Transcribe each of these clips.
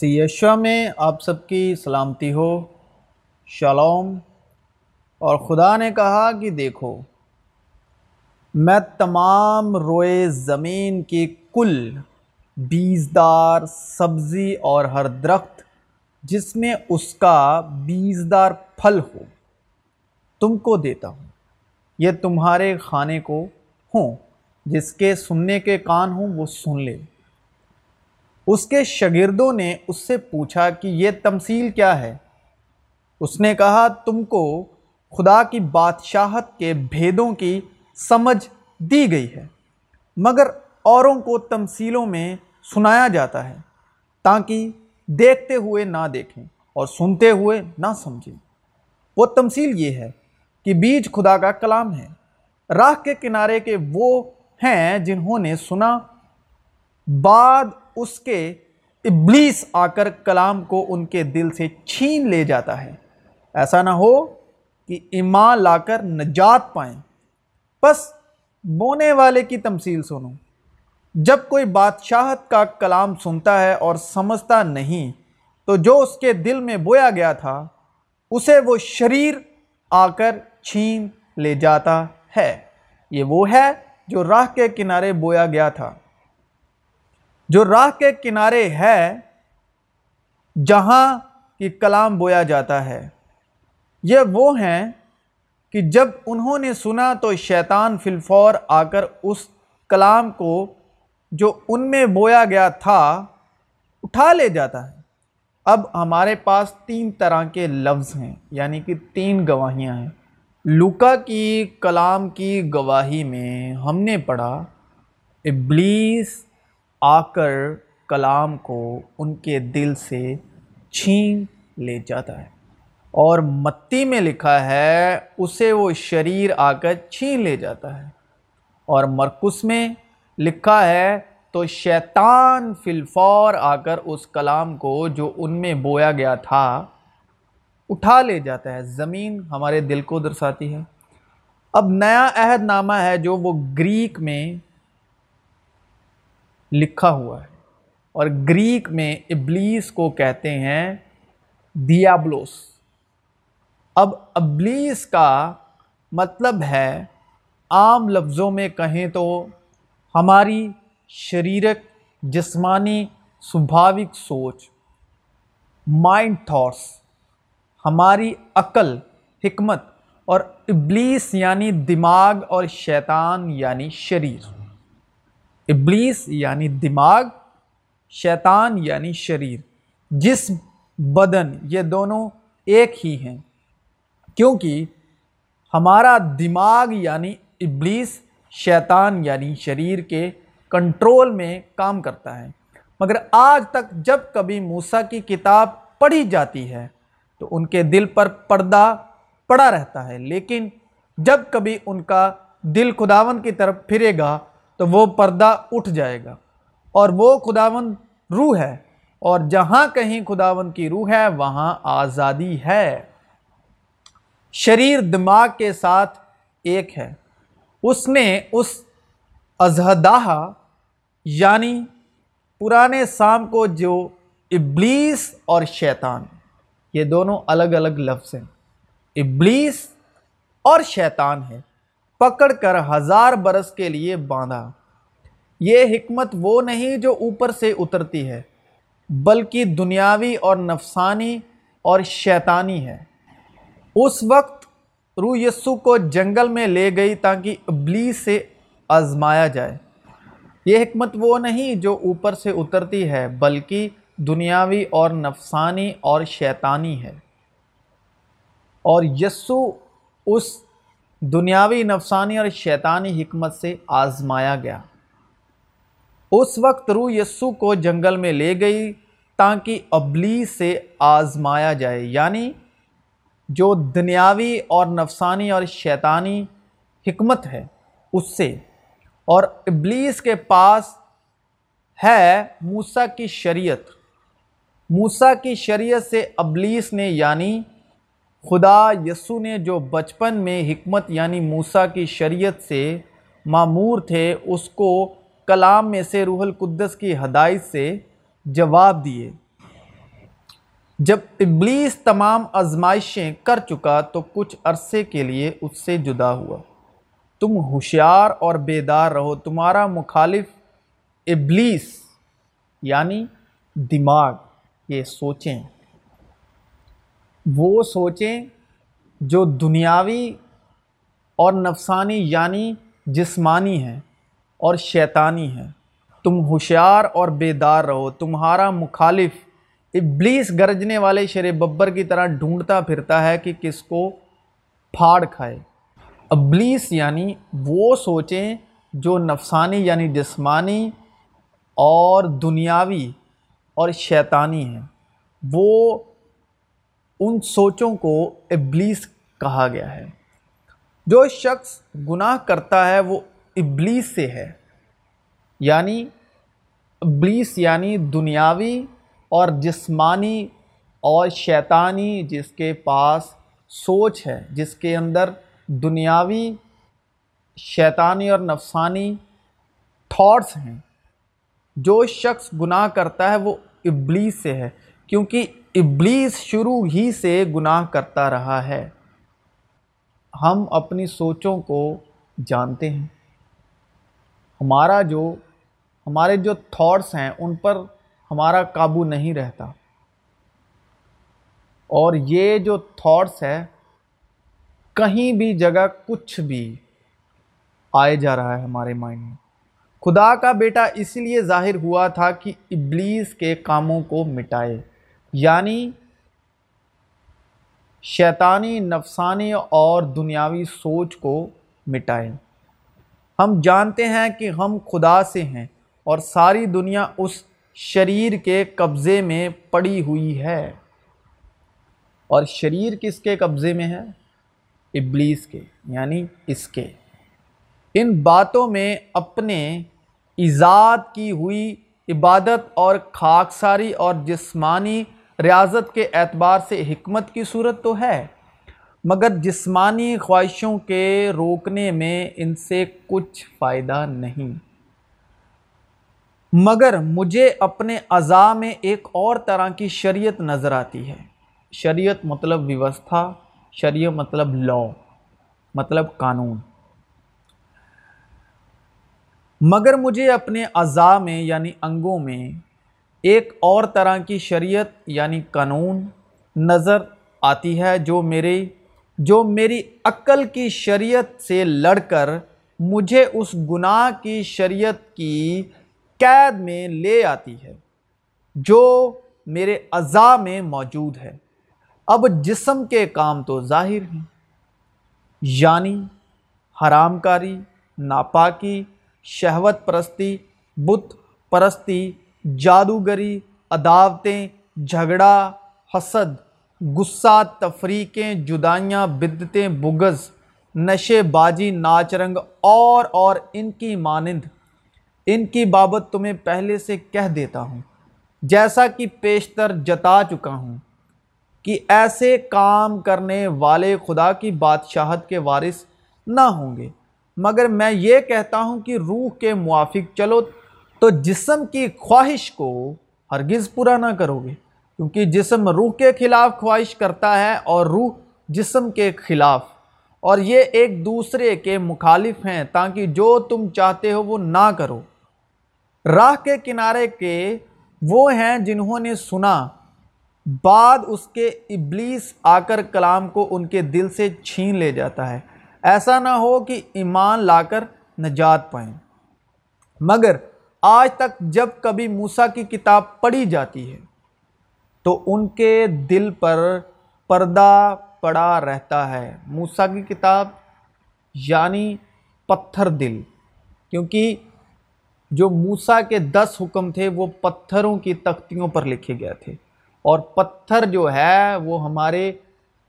سی Yeshua میں آپ سب کی سلامتی ہو، شالوم۔ اور خدا نے کہا کہ دیکھو، میں تمام روئے زمین کی کل بیزدار، سبزی اور ہر درخت جس میں اس کا بیزدار پھل ہو، تم کو دیتا ہوں۔ یہ تمہارے کھانے کو ہوں، جس کے سننے کے کان ہوں، وہ سن لے۔ اس کے شاگردوں نے اس سے پوچھا کہ یہ تمثیل کیا ہے؟ اس نے کہا، تم کو خدا کی بادشاہت کے بھیدوں کی سمجھ دی گئی ہے، مگر اوروں کو تمثیلوں میں سنایا جاتا ہے تاکہ دیکھتے ہوئے نہ دیکھیں اور سنتے ہوئے نہ سمجھیں۔ وہ تمثیل یہ ہے کہ بیج خدا کا کلام ہے۔ راہ کے کنارے کے وہ ہیں جنہوں نے سنا، بعد اس کے ابلیس آ کر کلام کو ان کے دل سے چھین لے جاتا ہے۔ ایسا نہ ہو کہ ایمان لا کر نجات پائیں۔ بس بونے والے کی تمثیل سنو۔ جب کوئی بادشاہت کا کلام سنتا ہے اور سمجھتا نہیں، تو جو اس کے دل میں بویا گیا تھا، اسے وہ شریر آ کر چھین لے جاتا ہے۔ یہ وہ ہے جو راہ کے کنارے بویا گیا تھا۔ جو راہ کے کنارے ہے، جہاں کی کلام بویا جاتا ہے۔ یہ وہ ہیں کہ جب انہوں نے سنا تو شیطان فلفور آ کر اس کلام کو جو ان میں بویا گیا تھا، اٹھا لے جاتا ہے۔ اب ہمارے پاس تین طرح کے لفظ ہیں یعنی کہ تین گواہیاں ہیں۔ لوکا کی کلام کی گواہی میں ہم نے پڑھا، ابلیس آ کر کلام کو ان کے دل سے چھین لے جاتا ہے۔ اور متی میں لکھا ہے، اسے وہ شریر آ کر چھین لے جاتا ہے۔ اور مرکس میں لکھا ہے، تو شیطان فلفور آ کر اس کلام کو جو ان میں بویا گیا تھا، اٹھا لے جاتا ہے۔ زمین ہمارے دل کو درساتی ہے۔ اب نیا عہد نامہ ہے جو وہ گریک میں لکھا ہوا ہے۔ اور گریک میں ابلیس کو کہتے ہیں دیابلوس۔ اب ابلیس کا مطلب ہے، عام لفظوں میں کہیں تو ہماری شریرک، جسمانی، سبھاوک سوچ، مائنڈ تھاٹس، ہماری عقل، حکمت اور ابلیس یعنی دماغ اور شیطان یعنی شریر۔ ابلیس یعنی دماغ، شیطان یعنی شریر۔ جسم، بدن، یہ دونوں ایک ہی ہیں۔ کیونکہ ہمارا دماغ یعنی ابلیس، شیطان یعنی شریر کے کنٹرول میں کام کرتا ہے۔ مگر آج تک جب کبھی موسیٰ کی کتاب پڑھی جاتی ہے، تو ان کے دل پر پردہ پڑا رہتا ہے۔ لیکن جب کبھی ان کا دل خداون کی طرف پھرے گا تو وہ پردہ اٹھ جائے گا۔ اور وہ خداون روح ہے۔ اور جہاں کہیں خداون کی روح ہے، وہاں آزادی ہے۔ شریر دماغ کے ساتھ ایک ہے۔ اس نے اس ازہدہ یعنی پرانے سام کو جو ابلیس اور شیطان، یہ دونوں الگ الگ لفظ ہیں۔ ابلیس اور شیطان ہے پکڑ کر ہزار برس کے لیے باندھا۔ یہ حکمت وہ نہیں جو اوپر سے اترتی ہے، بلکہ دنیاوی اور نفسانی اور شیطانی ہے۔ اس وقت روح یسو کو جنگل میں لے گئی تاکہ ابلیس سے آزمایا جائے۔ یہ حکمت وہ نہیں جو اوپر سے اترتی ہے، بلکہ دنیاوی اور نفسانی اور شیطانی ہے۔ اور یسو اس دنیاوی نفسانی اور شیطانی حکمت سے آزمایا گیا۔ اس وقت روح یسو کو جنگل میں لے گئی تاکہ ابلی سے آزمایا جائے یعنی جو دنیاوی اور نفسانی اور شیطانی حکمت ہے، اس سے۔ اور ابلیس کے پاس ہے موسیٰ کی شریعت۔ موسیٰ کی شریعت سے ابلیس نے یعنی خدا یسو نے جو بچپن میں حکمت یعنی موسیٰ کی شریعت سے معمور تھے، اس کو کلام میں سے روح القدس کی ہدایت سے جواب دیے۔ جب ابلیس تمام آزمائشیں کر چکا تو کچھ عرصے کے لیے اس سے جدا ہوا۔ تم ہوشیار اور بیدار رہو، تمہارا مخالف ابلیس یعنی دماغ، یہ سوچیں۔ وہ سوچیں جو دنیاوی اور نفسانی یعنی جسمانی ہیں اور شیطانی ہیں۔ تم ہوشیار اور بیدار رہو، تمہارا مخالف ابلیس گرجنے والے شیر ببر کی طرح ڈھونڈتا پھرتا ہے کہ کس کو پھاڑ کھائے۔ ابلیس یعنی وہ سوچیں جو نفسانی یعنی جسمانی اور دنیاوی اور شیطانی ہیں۔ وہ ان سوچوں کو ابلیس کہا گیا ہے۔ جو شخص گناہ کرتا ہے وہ ابلیس سے ہے۔ یعنی ابلیس یعنی دنیاوی اور جسمانی اور شیطانی جس کے پاس سوچ ہے، جس کے اندر دنیاوی، شیطانی اور نفسانی تھاٹس ہیں۔ جو شخص گناہ کرتا ہے وہ ابلیس سے ہے، کیونکہ ابلیس شروع ہی سے گناہ کرتا رہا ہے۔ ہم اپنی سوچوں کو جانتے ہیں۔ ہمارا جو، ہمارے جو تھاٹس ہیں، ان پر ہمارا قابو نہیں رہتا۔ اور یہ جو تھاٹس ہے، کہیں بھی جگہ کچھ بھی آئے جا رہا ہے ہمارے مائنڈ میں۔ خدا کا بیٹا اس لیے ظاہر ہوا تھا کہ ابلیس کے کاموں کو مٹائے۔ یعنی شیطانی، نفسانی اور دنیاوی سوچ کو مٹائے ہم جانتے ہیں کہ ہم خدا سے ہیں اور ساری دنیا اس شریر کے قبضے میں پڑی ہوئی ہے۔ اور شریر کس کے قبضے میں ہے؟ ابلیس کے یعنی اس کے۔ ان باتوں میں اپنے ایجاد کی ہوئی عبادت اور خاکساری اور جسمانی ریاضت کے اعتبار سے حکمت کی صورت تو ہے، مگر جسمانی خواہشوں کے روکنے میں ان سے کچھ فائدہ نہیں۔ مگر مجھے اپنے اعضاء میں ایک اور طرح کی شریعت نظر آتی ہے۔ شریعت مطلب ویوستھا، شریعت مطلب لا مطلب قانون۔ مگر مجھے اپنے اعضاء میں یعنی انگوں میں ایک اور طرح کی شریعت یعنی قانون نظر آتی ہے جو میرے جو میری عقل کی شریعت سے لڑ کر مجھے اس گناہ کی شریعت کی قید میں لے آتی ہے، جو میرے اعضاء میں موجود ہے۔ اب جسم کے کام تو ظاہر ہیں یعنی حرام کاری، ناپاکی، شہوت پرستی، بت پرستی جادوگری، عداوتیں، جھگڑا، حسد، غصہ، تفریقیں، جدائیاں، بدتیں، بغض، نشے بازی، ناچ رنگ، اور اور ان کی مانند۔ ان کی بابت تمہیں پہلے سے کہہ دیتا ہوں۔ جیسا کہ پیشتر جتا چکا ہوں کہ ایسے کام کرنے والے خدا کی بادشاہت کے وارث نہ ہوں گے۔ مگر میں یہ کہتا ہوں کہ روح کے موافق چلو تو جسم کی خواہش کو ہرگز پورا نہ کرو گے کیونکہ جسم روح کے خلاف خواہش کرتا ہے اور روح جسم کے خلاف۔ اور یہ ایک دوسرے کے مخالف ہیں، تاکہ جو تم چاہتے ہو وہ نہ کرو۔ راہ کے کنارے کے وہ ہیں جنہوں نے سنا۔ بعد اس کے ابلیس آ کر کلام کو ان کے دل سے چھین لے جاتا ہے۔ ایسا نہ ہو کہ ایمان لا کر نجات پائیں۔ مگر آج تک جب کبھی موسیٰ کی کتاب پڑھی جاتی ہے، تو ان کے دل پر پردہ پڑا رہتا ہے۔ موسیٰ کی کتاب یعنی پتھر دل، کیونکہ جو موسیٰ کے دس حکم تھے، وہ پتھروں کی تختیوں پر لکھے گئے تھے۔ اور پتھر جو ہے، وہ ہمارے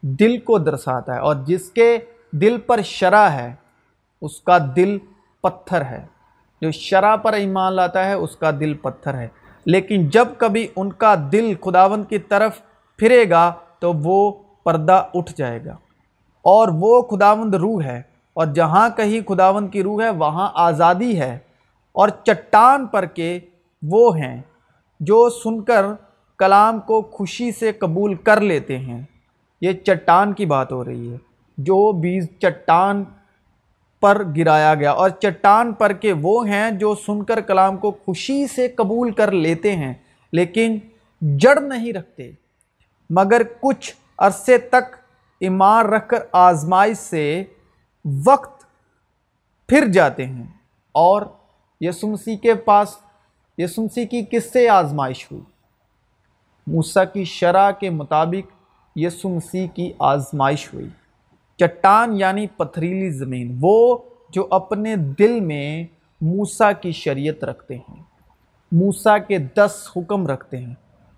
دل کو درساتا ہے۔ اور جس کے دل پر شرع ہے، اس کا دل پتھر ہے۔ جو شرع پر ایمان لاتا ہے، اس کا دل پتھر ہے۔ لیکن جب کبھی ان کا دل خداوند کی طرف پھرے گا، تو وہ پردہ اٹھ جائے گا۔ اور وہ خداوند روح ہے۔ اور جہاں کہیں خداوند کی روح ہے، وہاں آزادی ہے۔ اور چٹان پر کے وہ ہیں، جو سن کر کلام کو خوشی سے قبول کر لیتے ہیں۔ یہ چٹان کی بات ہو رہی ہے۔ جو بیج چٹان پر گرایا گیا اور چٹان پر کے وہ ہیں جو سن کر کلام کو خوشی سے قبول کر لیتے ہیں، لیکن جڑ نہیں رکھتے۔ مگر کچھ عرصے تک ایمان رکھ کر آزمائش سے وقت پھر جاتے ہیں۔ اور یسمسی کے پاس یسمسی کی کس سے آزمائش ہوئی؟ موسیٰ کی شرح کے مطابق یسمسی کی آزمائش ہوئی۔ چٹان یعنی پتھریلی زمین، وہ جو اپنے دل میں موسیٰ کی شریعت رکھتے ہیں، موسیٰ کے دس حکم رکھتے ہیں۔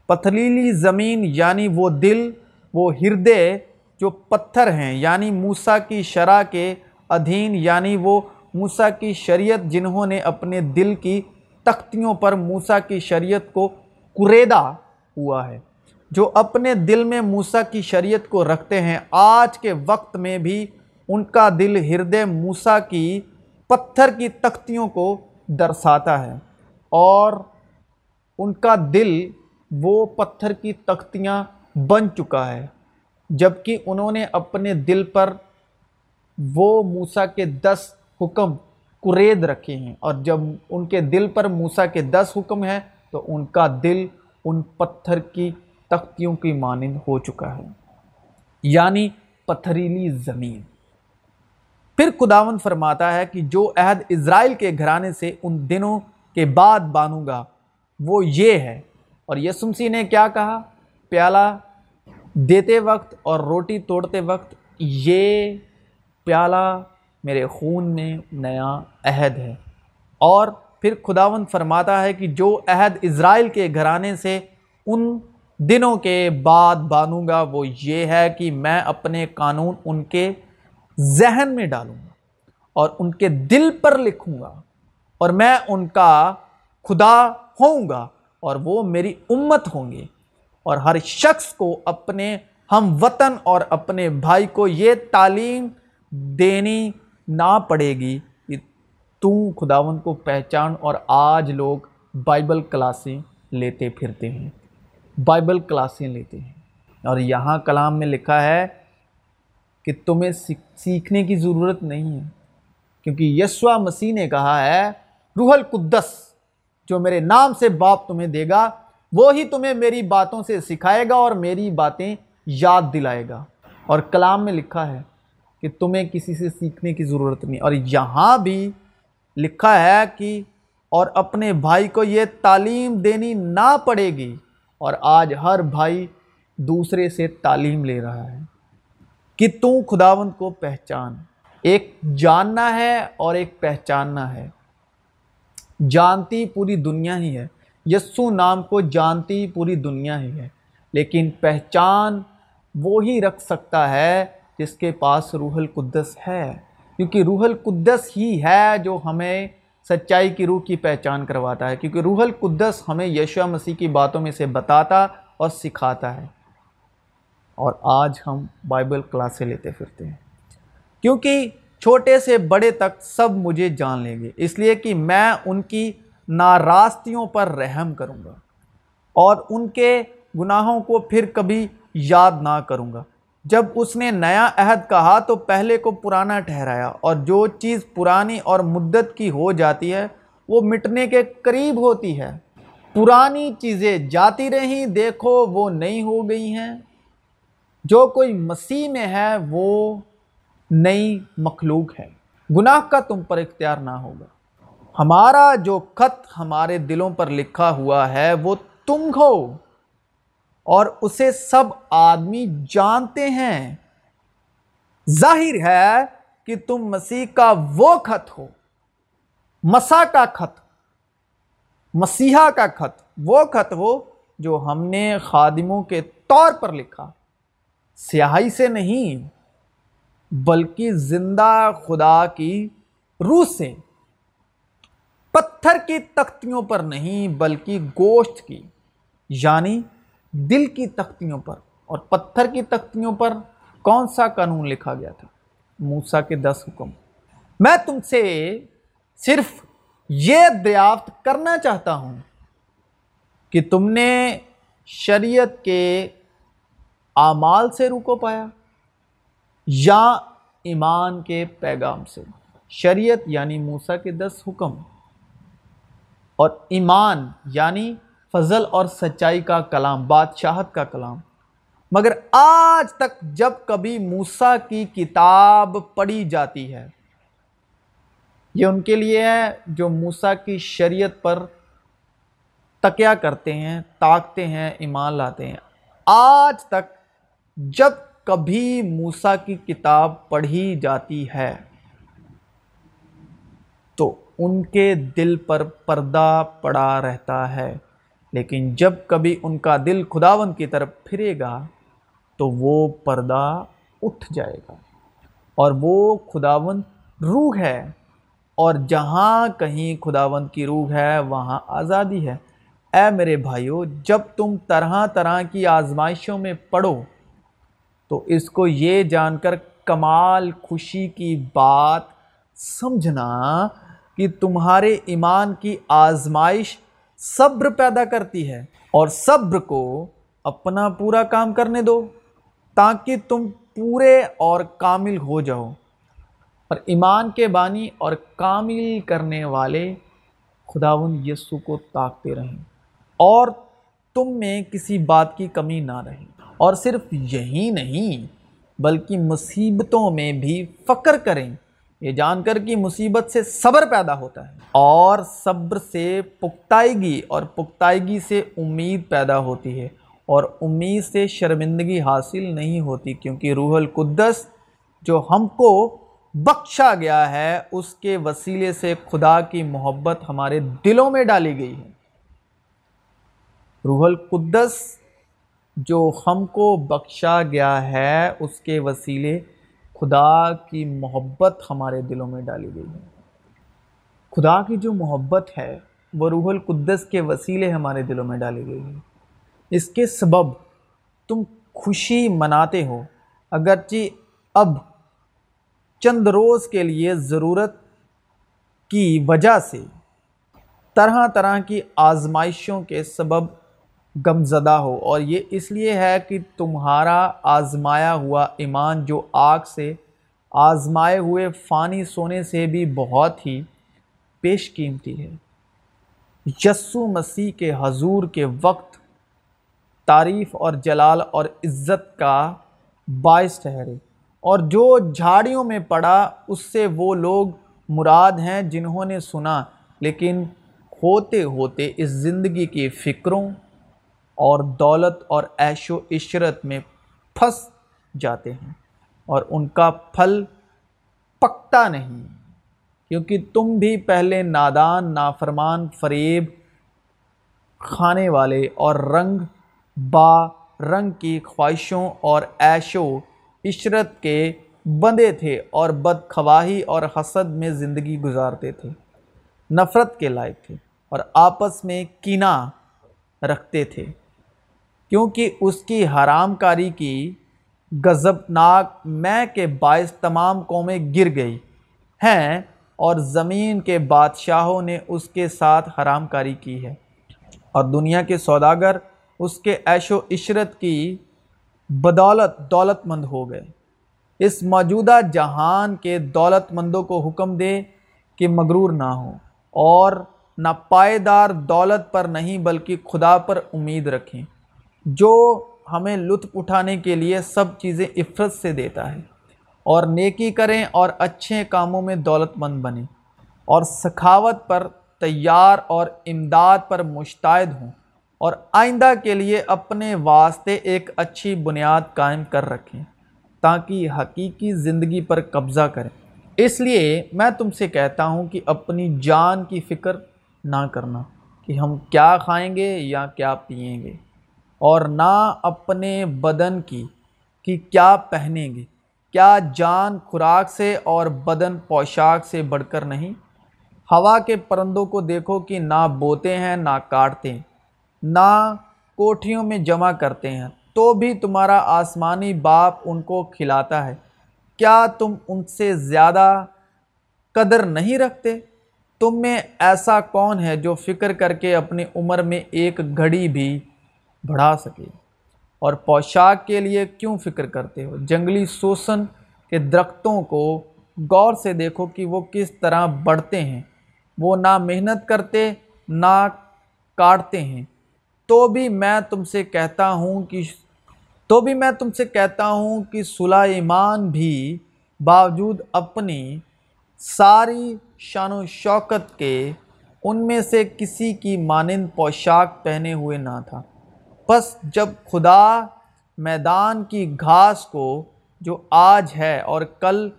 پتھریلی زمین یعنی وہ دل، وہ ہردے جو پتھر ہیں یعنی موسیٰ کی شرح کے ادھین یعنی وہ موسیٰ کی شریعت جنہوں نے اپنے دل کی تختیوں پر موسیٰ کی شریعت کو قریدہ ہوا ہے۔ جو اپنے دل میں موسیٰ کی شریعت کو رکھتے ہیں، آج کے وقت میں بھی ان کا دل ہردے موسیٰ کی پتھر کی تختیوں کو درساتا ہے۔ اور ان کا دل وہ پتھر کی تختیاں بن چکا ہے، جبکہ انہوں نے اپنے دل پر وہ موسیٰ کے دس حکم قرید رکھے ہیں۔ اور جب ان کے دل پر موسیٰ کے دس حکم ہیں، تو ان کا دل ان پتھر کی تختیوں کی مانند ہو چکا ہے۔ یعنی پتھریلی زمین۔ پھر خداون فرماتا ہے کہ جو عہد اسرائیل کے گھرانے سے ان دنوں کے بعد بانوں گا، وہ یہ ہے۔ اور یسمسی نے کیا کہا؟ پیالہ دیتے وقت اور روٹی توڑتے وقت، یہ پیالہ میرے خون میں نیا عہد ہے۔ اور پھر خداون فرماتا ہے کہ جو عہد اسرائیل کے گھرانے سے ان دنوں کے بعد بانوں گا، وہ یہ ہے کہ میں اپنے قانون ان کے ذہن میں ڈالوں گا اور ان کے دل پر لکھوں گا اور میں ان کا خدا ہوں گا اور وہ میری امت ہوں گے اور ہر شخص کو اپنے ہم وطن اور اپنے بھائی کو یہ تعلیم دینی نہ پڑے گی کہ تو خداون کو پہچان اور آج لوگ بائبل کلاسیں لیتے پھرتے ہیں۔ بائبل کلاسیں لیتے ہیں۔ اور یہاں کلام میں لکھا ہے کہ تمہیں سیکھنے کی ضرورت نہیں ہے۔ کیونکہ یسوع مسیح نے کہا ہے، روح القدس جو میرے نام سے باپ تمہیں دے گا وہی تمہیں میری باتوں سے سکھائے گا اور میری باتیں یاد دلائے گا۔ اور کلام میں لکھا ہے کہ تمہیں کسی سے سیکھنے کی ضرورت نہیں۔ اور یہاں بھی لکھا ہے کہ اور اپنے بھائی کو یہ تعلیم دینی نہ پڑے گی۔ اور آج ہر بھائی دوسرے سے تعلیم لے رہا ہے کہ تو خداوند کو پہچان۔ ایک جاننا ہے اور ایک پہچاننا ہے۔ جانتی پوری دنیا ہی ہے۔ یسو نام کو جانتی پوری دنیا ہی ہے۔ لیکن پہچان وہی رکھ سکتا ہے جس کے پاس روح القدس ہے۔ کیونکہ روح القدس ہی ہے جو ہمیں سچائی کی روح کی پہچان کرواتا ہے، کیونکہ روح القدس ہمیں یشوع مسیح کی باتوں میں سے بتاتا اور سکھاتا ہے۔ اور آج ہم بائبل کلاسیں لیتے پھرتے ہیں۔ کیونکہ چھوٹے سے بڑے تک سب مجھے جان لیں گے، اس لیے کہ میں ان کی ناراستیوں پر رحم کروں گا اور ان کے گناہوں کو پھر کبھی یاد نہ کروں گا۔ جب اس نے نیا عہد کہا تو پہلے کو پرانا ٹھہرایا اور جو چیز پرانی اور مدت کی ہو جاتی ہے، وہ مٹنے کے قریب ہوتی ہے۔ پرانی چیزیں جاتی رہیں، دیکھو وہ نئی ہو گئی ہیں۔ جو کوئی مسیح میں ہے، وہ نئی مخلوق ہے۔ گناہ کا تم پر اختیار نہ ہوگا۔ ہمارا جو خط ہمارے دلوں پر لکھا ہوا ہے، وہ تم ہو اور اسے سب آدمی جانتے ہیں۔ ظاہر ہے کہ تم مسیح کا وہ خط ہو۔ مسا کا خط مسیحا کا خط وہ خط ہو جو ہم نے خادموں کے طور پر لکھا۔ سیاہی سے نہیں، بلکہ زندہ خدا کی روح سے۔ پتھر کی تختیوں پر نہیں، بلکہ گوشت کی۔ یعنی دل کی تختیوں پر اور پتھر کی تختیوں پر کون سا قانون لکھا گیا تھا؟ موسا کے دس حکم۔ میں تم سے صرف یہ دریافت کرنا چاہتا ہوں کہ تم نے شریعت کے اعمال سے روکو پایا یا ایمان کے پیغام سے۔ شریعت یعنی موسیٰ کے دس حکم اور ایمان یعنی فضل اور سچائی کا کلام، بادشاہت کا کلام۔ مگر آج تک جب کبھی موسیٰ کی کتاب پڑھی جاتی ہے، یہ ان کے لیے ہے جو موسیٰ کی شریعت پر تکیا کرتے ہیں، تاکتے ہیں، ایمان لاتے ہیں۔ آج تک جب کبھی موسیٰ کی کتاب پڑھی جاتی ہے، تو ان کے دل پر پردہ پڑا رہتا ہے۔ لیکن جب کبھی ان کا دل خداون کی طرف پھرے گا، تو وہ پردہ اٹھ جائے گا۔ اور وہ خداون روح ہے۔ اور جہاں کہیں خداون کی روح ہے، وہاں آزادی ہے۔ اے میرے بھائیو، جب تم طرح طرح کی آزمائشوں میں پڑھو تو اس کو یہ جان کر کمال خوشی کی بات سمجھنا کہ تمہارے ایمان کی آزمائش صبر پیدا کرتی ہے اور صبر کو اپنا پورا کام کرنے دو تاکہ تم پورے اور کامل ہو جاؤ۔ اور ایمان کے بانی اور کامل کرنے والے خداون یسو کو طاقتے رہیں اور تم میں کسی بات کی کمی نہ رہے۔ اور صرف یہی نہیں، بلکہ مصیبتوں میں بھی فکر کریں۔ یہ جان کر کہ مصیبت سے صبر پیدا ہوتا ہے اور صبر سے پختائیگی اور پختائیگی سے امید پیدا ہوتی ہے اور امید سے شرمندگی حاصل نہیں ہوتی کیونکہ روح القدس جو ہم کو بخشا گیا ہے، اس کے وسیلے سے خدا کی محبت ہمارے دلوں میں ڈالی گئی ہے۔ روح القدس جو ہم کو بخشا گیا ہے، اس کے وسیلے خدا کی محبت ہمارے دلوں میں ڈالی گئی ہے۔ خدا کی جو محبت ہے، وہ روح القدس کے وسیلے ہمارے دلوں میں ڈالی گئی ہے۔ اس کے سبب تم خوشی مناتے ہو۔ اگرچہ اب چند روز کے لیے ضرورت کی وجہ سے طرح طرح کی آزمائشوں کے سبب گمزدہ ہو۔ اور یہ اس لیے ہے کہ تمہارا آزمایا ہوا ایمان جو آگ سے آزمائے ہوئے فانی سونے سے بھی بہت ہی پیش قیمتی ہے۔ یسو مسیح کے حضور کے وقت تعریف اور جلال اور عزت کا باعث ٹھہرے۔ اور جو جھاڑیوں میں پڑا، اس سے وہ لوگ مراد ہیں جنہوں نے سنا۔ لیکن ہوتے ہوتے اس زندگی کی فکروں اور دولت اور عیش و عشرت میں پھنس جاتے ہیں اور ان کا پھل پکتا نہیں، کیونکہ تم بھی پہلے نادان، نافرمان، فریب کھانے والے اور رنگ، با رنگ کی خواہشوں اور عیش و عشرت کے بندے تھے اور بدخواہی اور حسد میں زندگی گزارتے تھے، نفرت کے لائق تھے اور آپس میں کینہ رکھتے تھے۔ کیونکہ اس کی حرام کاری کی غضبناک میں کے باعث تمام قومیں گر گئی ہیں اور زمین کے بادشاہوں نے اس کے ساتھ حرام کاری کی ہے۔ اور دنیا کے سوداگر اس کے عیش و عشرت کی بدولت دولت مند ہو گئے۔ اس موجودہ جہان کے دولت مندوں کو حکم دے کہ مغرور نہ ہوں اور نہ پائیدار دولت پر نہیں بلکہ خدا پر امید رکھیں۔ جو ہمیں لطف اٹھانے کے لیے سب چیزیں عفرت سے دیتا ہے اور نیکی کریں اور اچھے کاموں میں دولت مند بنیں اور سخاوت پر تیار اور امداد پر مشتعد ہوں اور آئندہ کے لیے اپنے واسطے ایک اچھی بنیاد قائم کر رکھیں تاکہ حقیقی زندگی پر قبضہ کریں۔ اس لیے میں تم سے کہتا ہوں کہ اپنی جان کی فکر نہ کرنا کہ ہم کیا کھائیں گے یا کیا پئیں گے۔ اور نہ اپنے بدن کی، کہ کیا پہنیں گے؟ کیا جان خوراک سے اور بدن پوشاک سے بڑھ کر نہیں؟ ہوا کے پرندوں کو دیکھو کہ نہ بوتے ہیں، نہ کاٹتے ہیں، نہ کوٹھیوں میں جمع کرتے ہیں۔ تو بھی تمہارا آسمانی باپ ان کو کھلاتا ہے۔ کیا تم ان سے زیادہ قدر نہیں رکھتے؟ تم میں ایسا کون ہے جو فکر کر کے اپنی عمر میں ایک گھڑی بھی بڑھا سکے۔ اور پوشاک کے لیے کیوں فکر کرتے ہو؟ جنگلی سوسن کے درختوں کو غور سے دیکھو کہ وہ کس طرح بڑھتے ہیں۔ وہ نہ محنت کرتے، نہ کاٹتے ہیں۔ تو بھی میں تم سے کہتا ہوں کہ، تو بھی میں تم سے کہتا ہوں کہ سلیمان بھی باوجود اپنی ساری شان و شوکت کے ان میں سے کسی کی مانند پوشاک پہنے ہوئے نہ تھا۔ بس جب خدا میدان کی گھاس کو جو آج ہے اور کل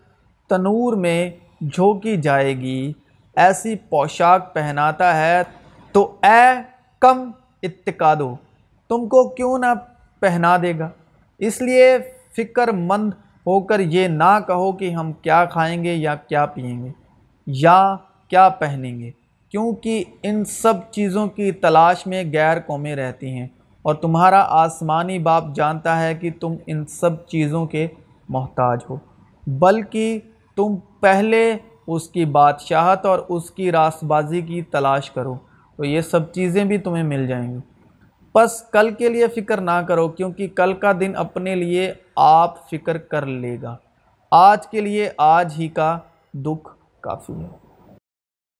تنور میں جھونکی جائے گی، ایسی پوشاک پہناتا ہے تو اے کم اتقادو تم کو کیوں نہ پہنا دے گا؟ اس لیے فکر مند ہو کر یہ نہ کہو کہ ہم کیا کھائیں گے یا کیا پئیں گے یا کیا پہنیں گے، کیونکہ ان سب چیزوں کی تلاش میں غیر قومیں رہتی ہیں۔ اور تمہارا آسمانی باپ جانتا ہے کہ تم ان سب چیزوں کے محتاج ہو، بلکہ تم پہلے اس کی بادشاہت اور اس کی راست بازی کی تلاش کرو، تو یہ سب چیزیں بھی تمہیں مل جائیں گی۔ بس کل کے لیے فکر نہ کرو، کیونکہ کل کا دن اپنے لیے آپ فکر کر لے گا۔ آج کے لیے آج ہی کا دکھ کافی ہے۔